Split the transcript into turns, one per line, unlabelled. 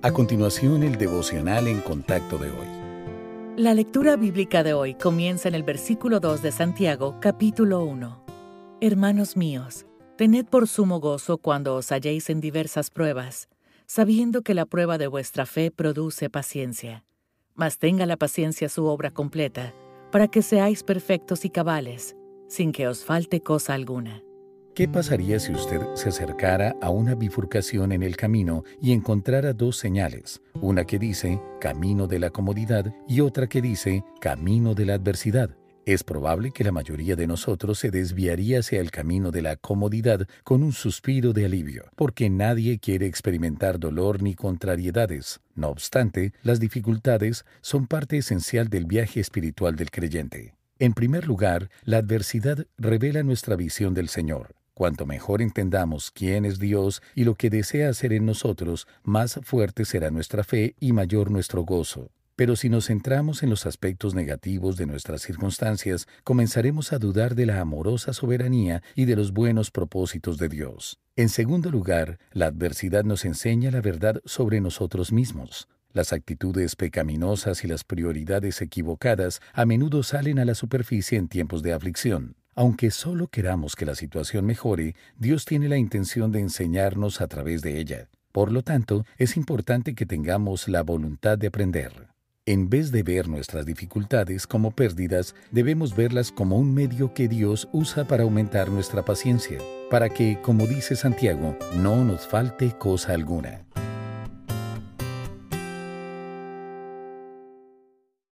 A continuación, el devocional en contacto de hoy.
La lectura bíblica de hoy comienza en el versículo 2 de Santiago, capítulo 1. Hermanos míos, tened por sumo gozo cuando os halléis en diversas pruebas, sabiendo que la prueba de vuestra fe produce paciencia. Mas tenga la paciencia su obra completa, para que seáis perfectos y cabales, sin que os falte cosa alguna.
¿Qué pasaría si usted se acercara a una bifurcación en el camino y encontrara dos señales, una que dice camino de la comodidad y otra que dice camino de la adversidad? Es probable que la mayoría de nosotros se desviaría hacia el camino de la comodidad con un suspiro de alivio, porque nadie quiere experimentar dolor ni contrariedades. No obstante, las dificultades son parte esencial del viaje espiritual del creyente. En primer lugar, la adversidad revela nuestra visión del Señor. Cuanto mejor entendamos quién es Dios y lo que desea hacer en nosotros, más fuerte será nuestra fe y mayor nuestro gozo. Pero si nos centramos en los aspectos negativos de nuestras circunstancias, comenzaremos a dudar de la amorosa soberanía y de los buenos propósitos de Dios. En segundo lugar, la adversidad nos enseña la verdad sobre nosotros mismos. Las actitudes pecaminosas y las prioridades equivocadas a menudo salen a la superficie en tiempos de aflicción. Aunque solo queramos que la situación mejore, Dios tiene la intención de enseñarnos a través de ella. Por lo tanto, es importante que tengamos la voluntad de aprender. En vez de ver nuestras dificultades como pérdidas, debemos verlas como un medio que Dios usa para aumentar nuestra paciencia, para que, como dice Santiago, no nos falte cosa alguna.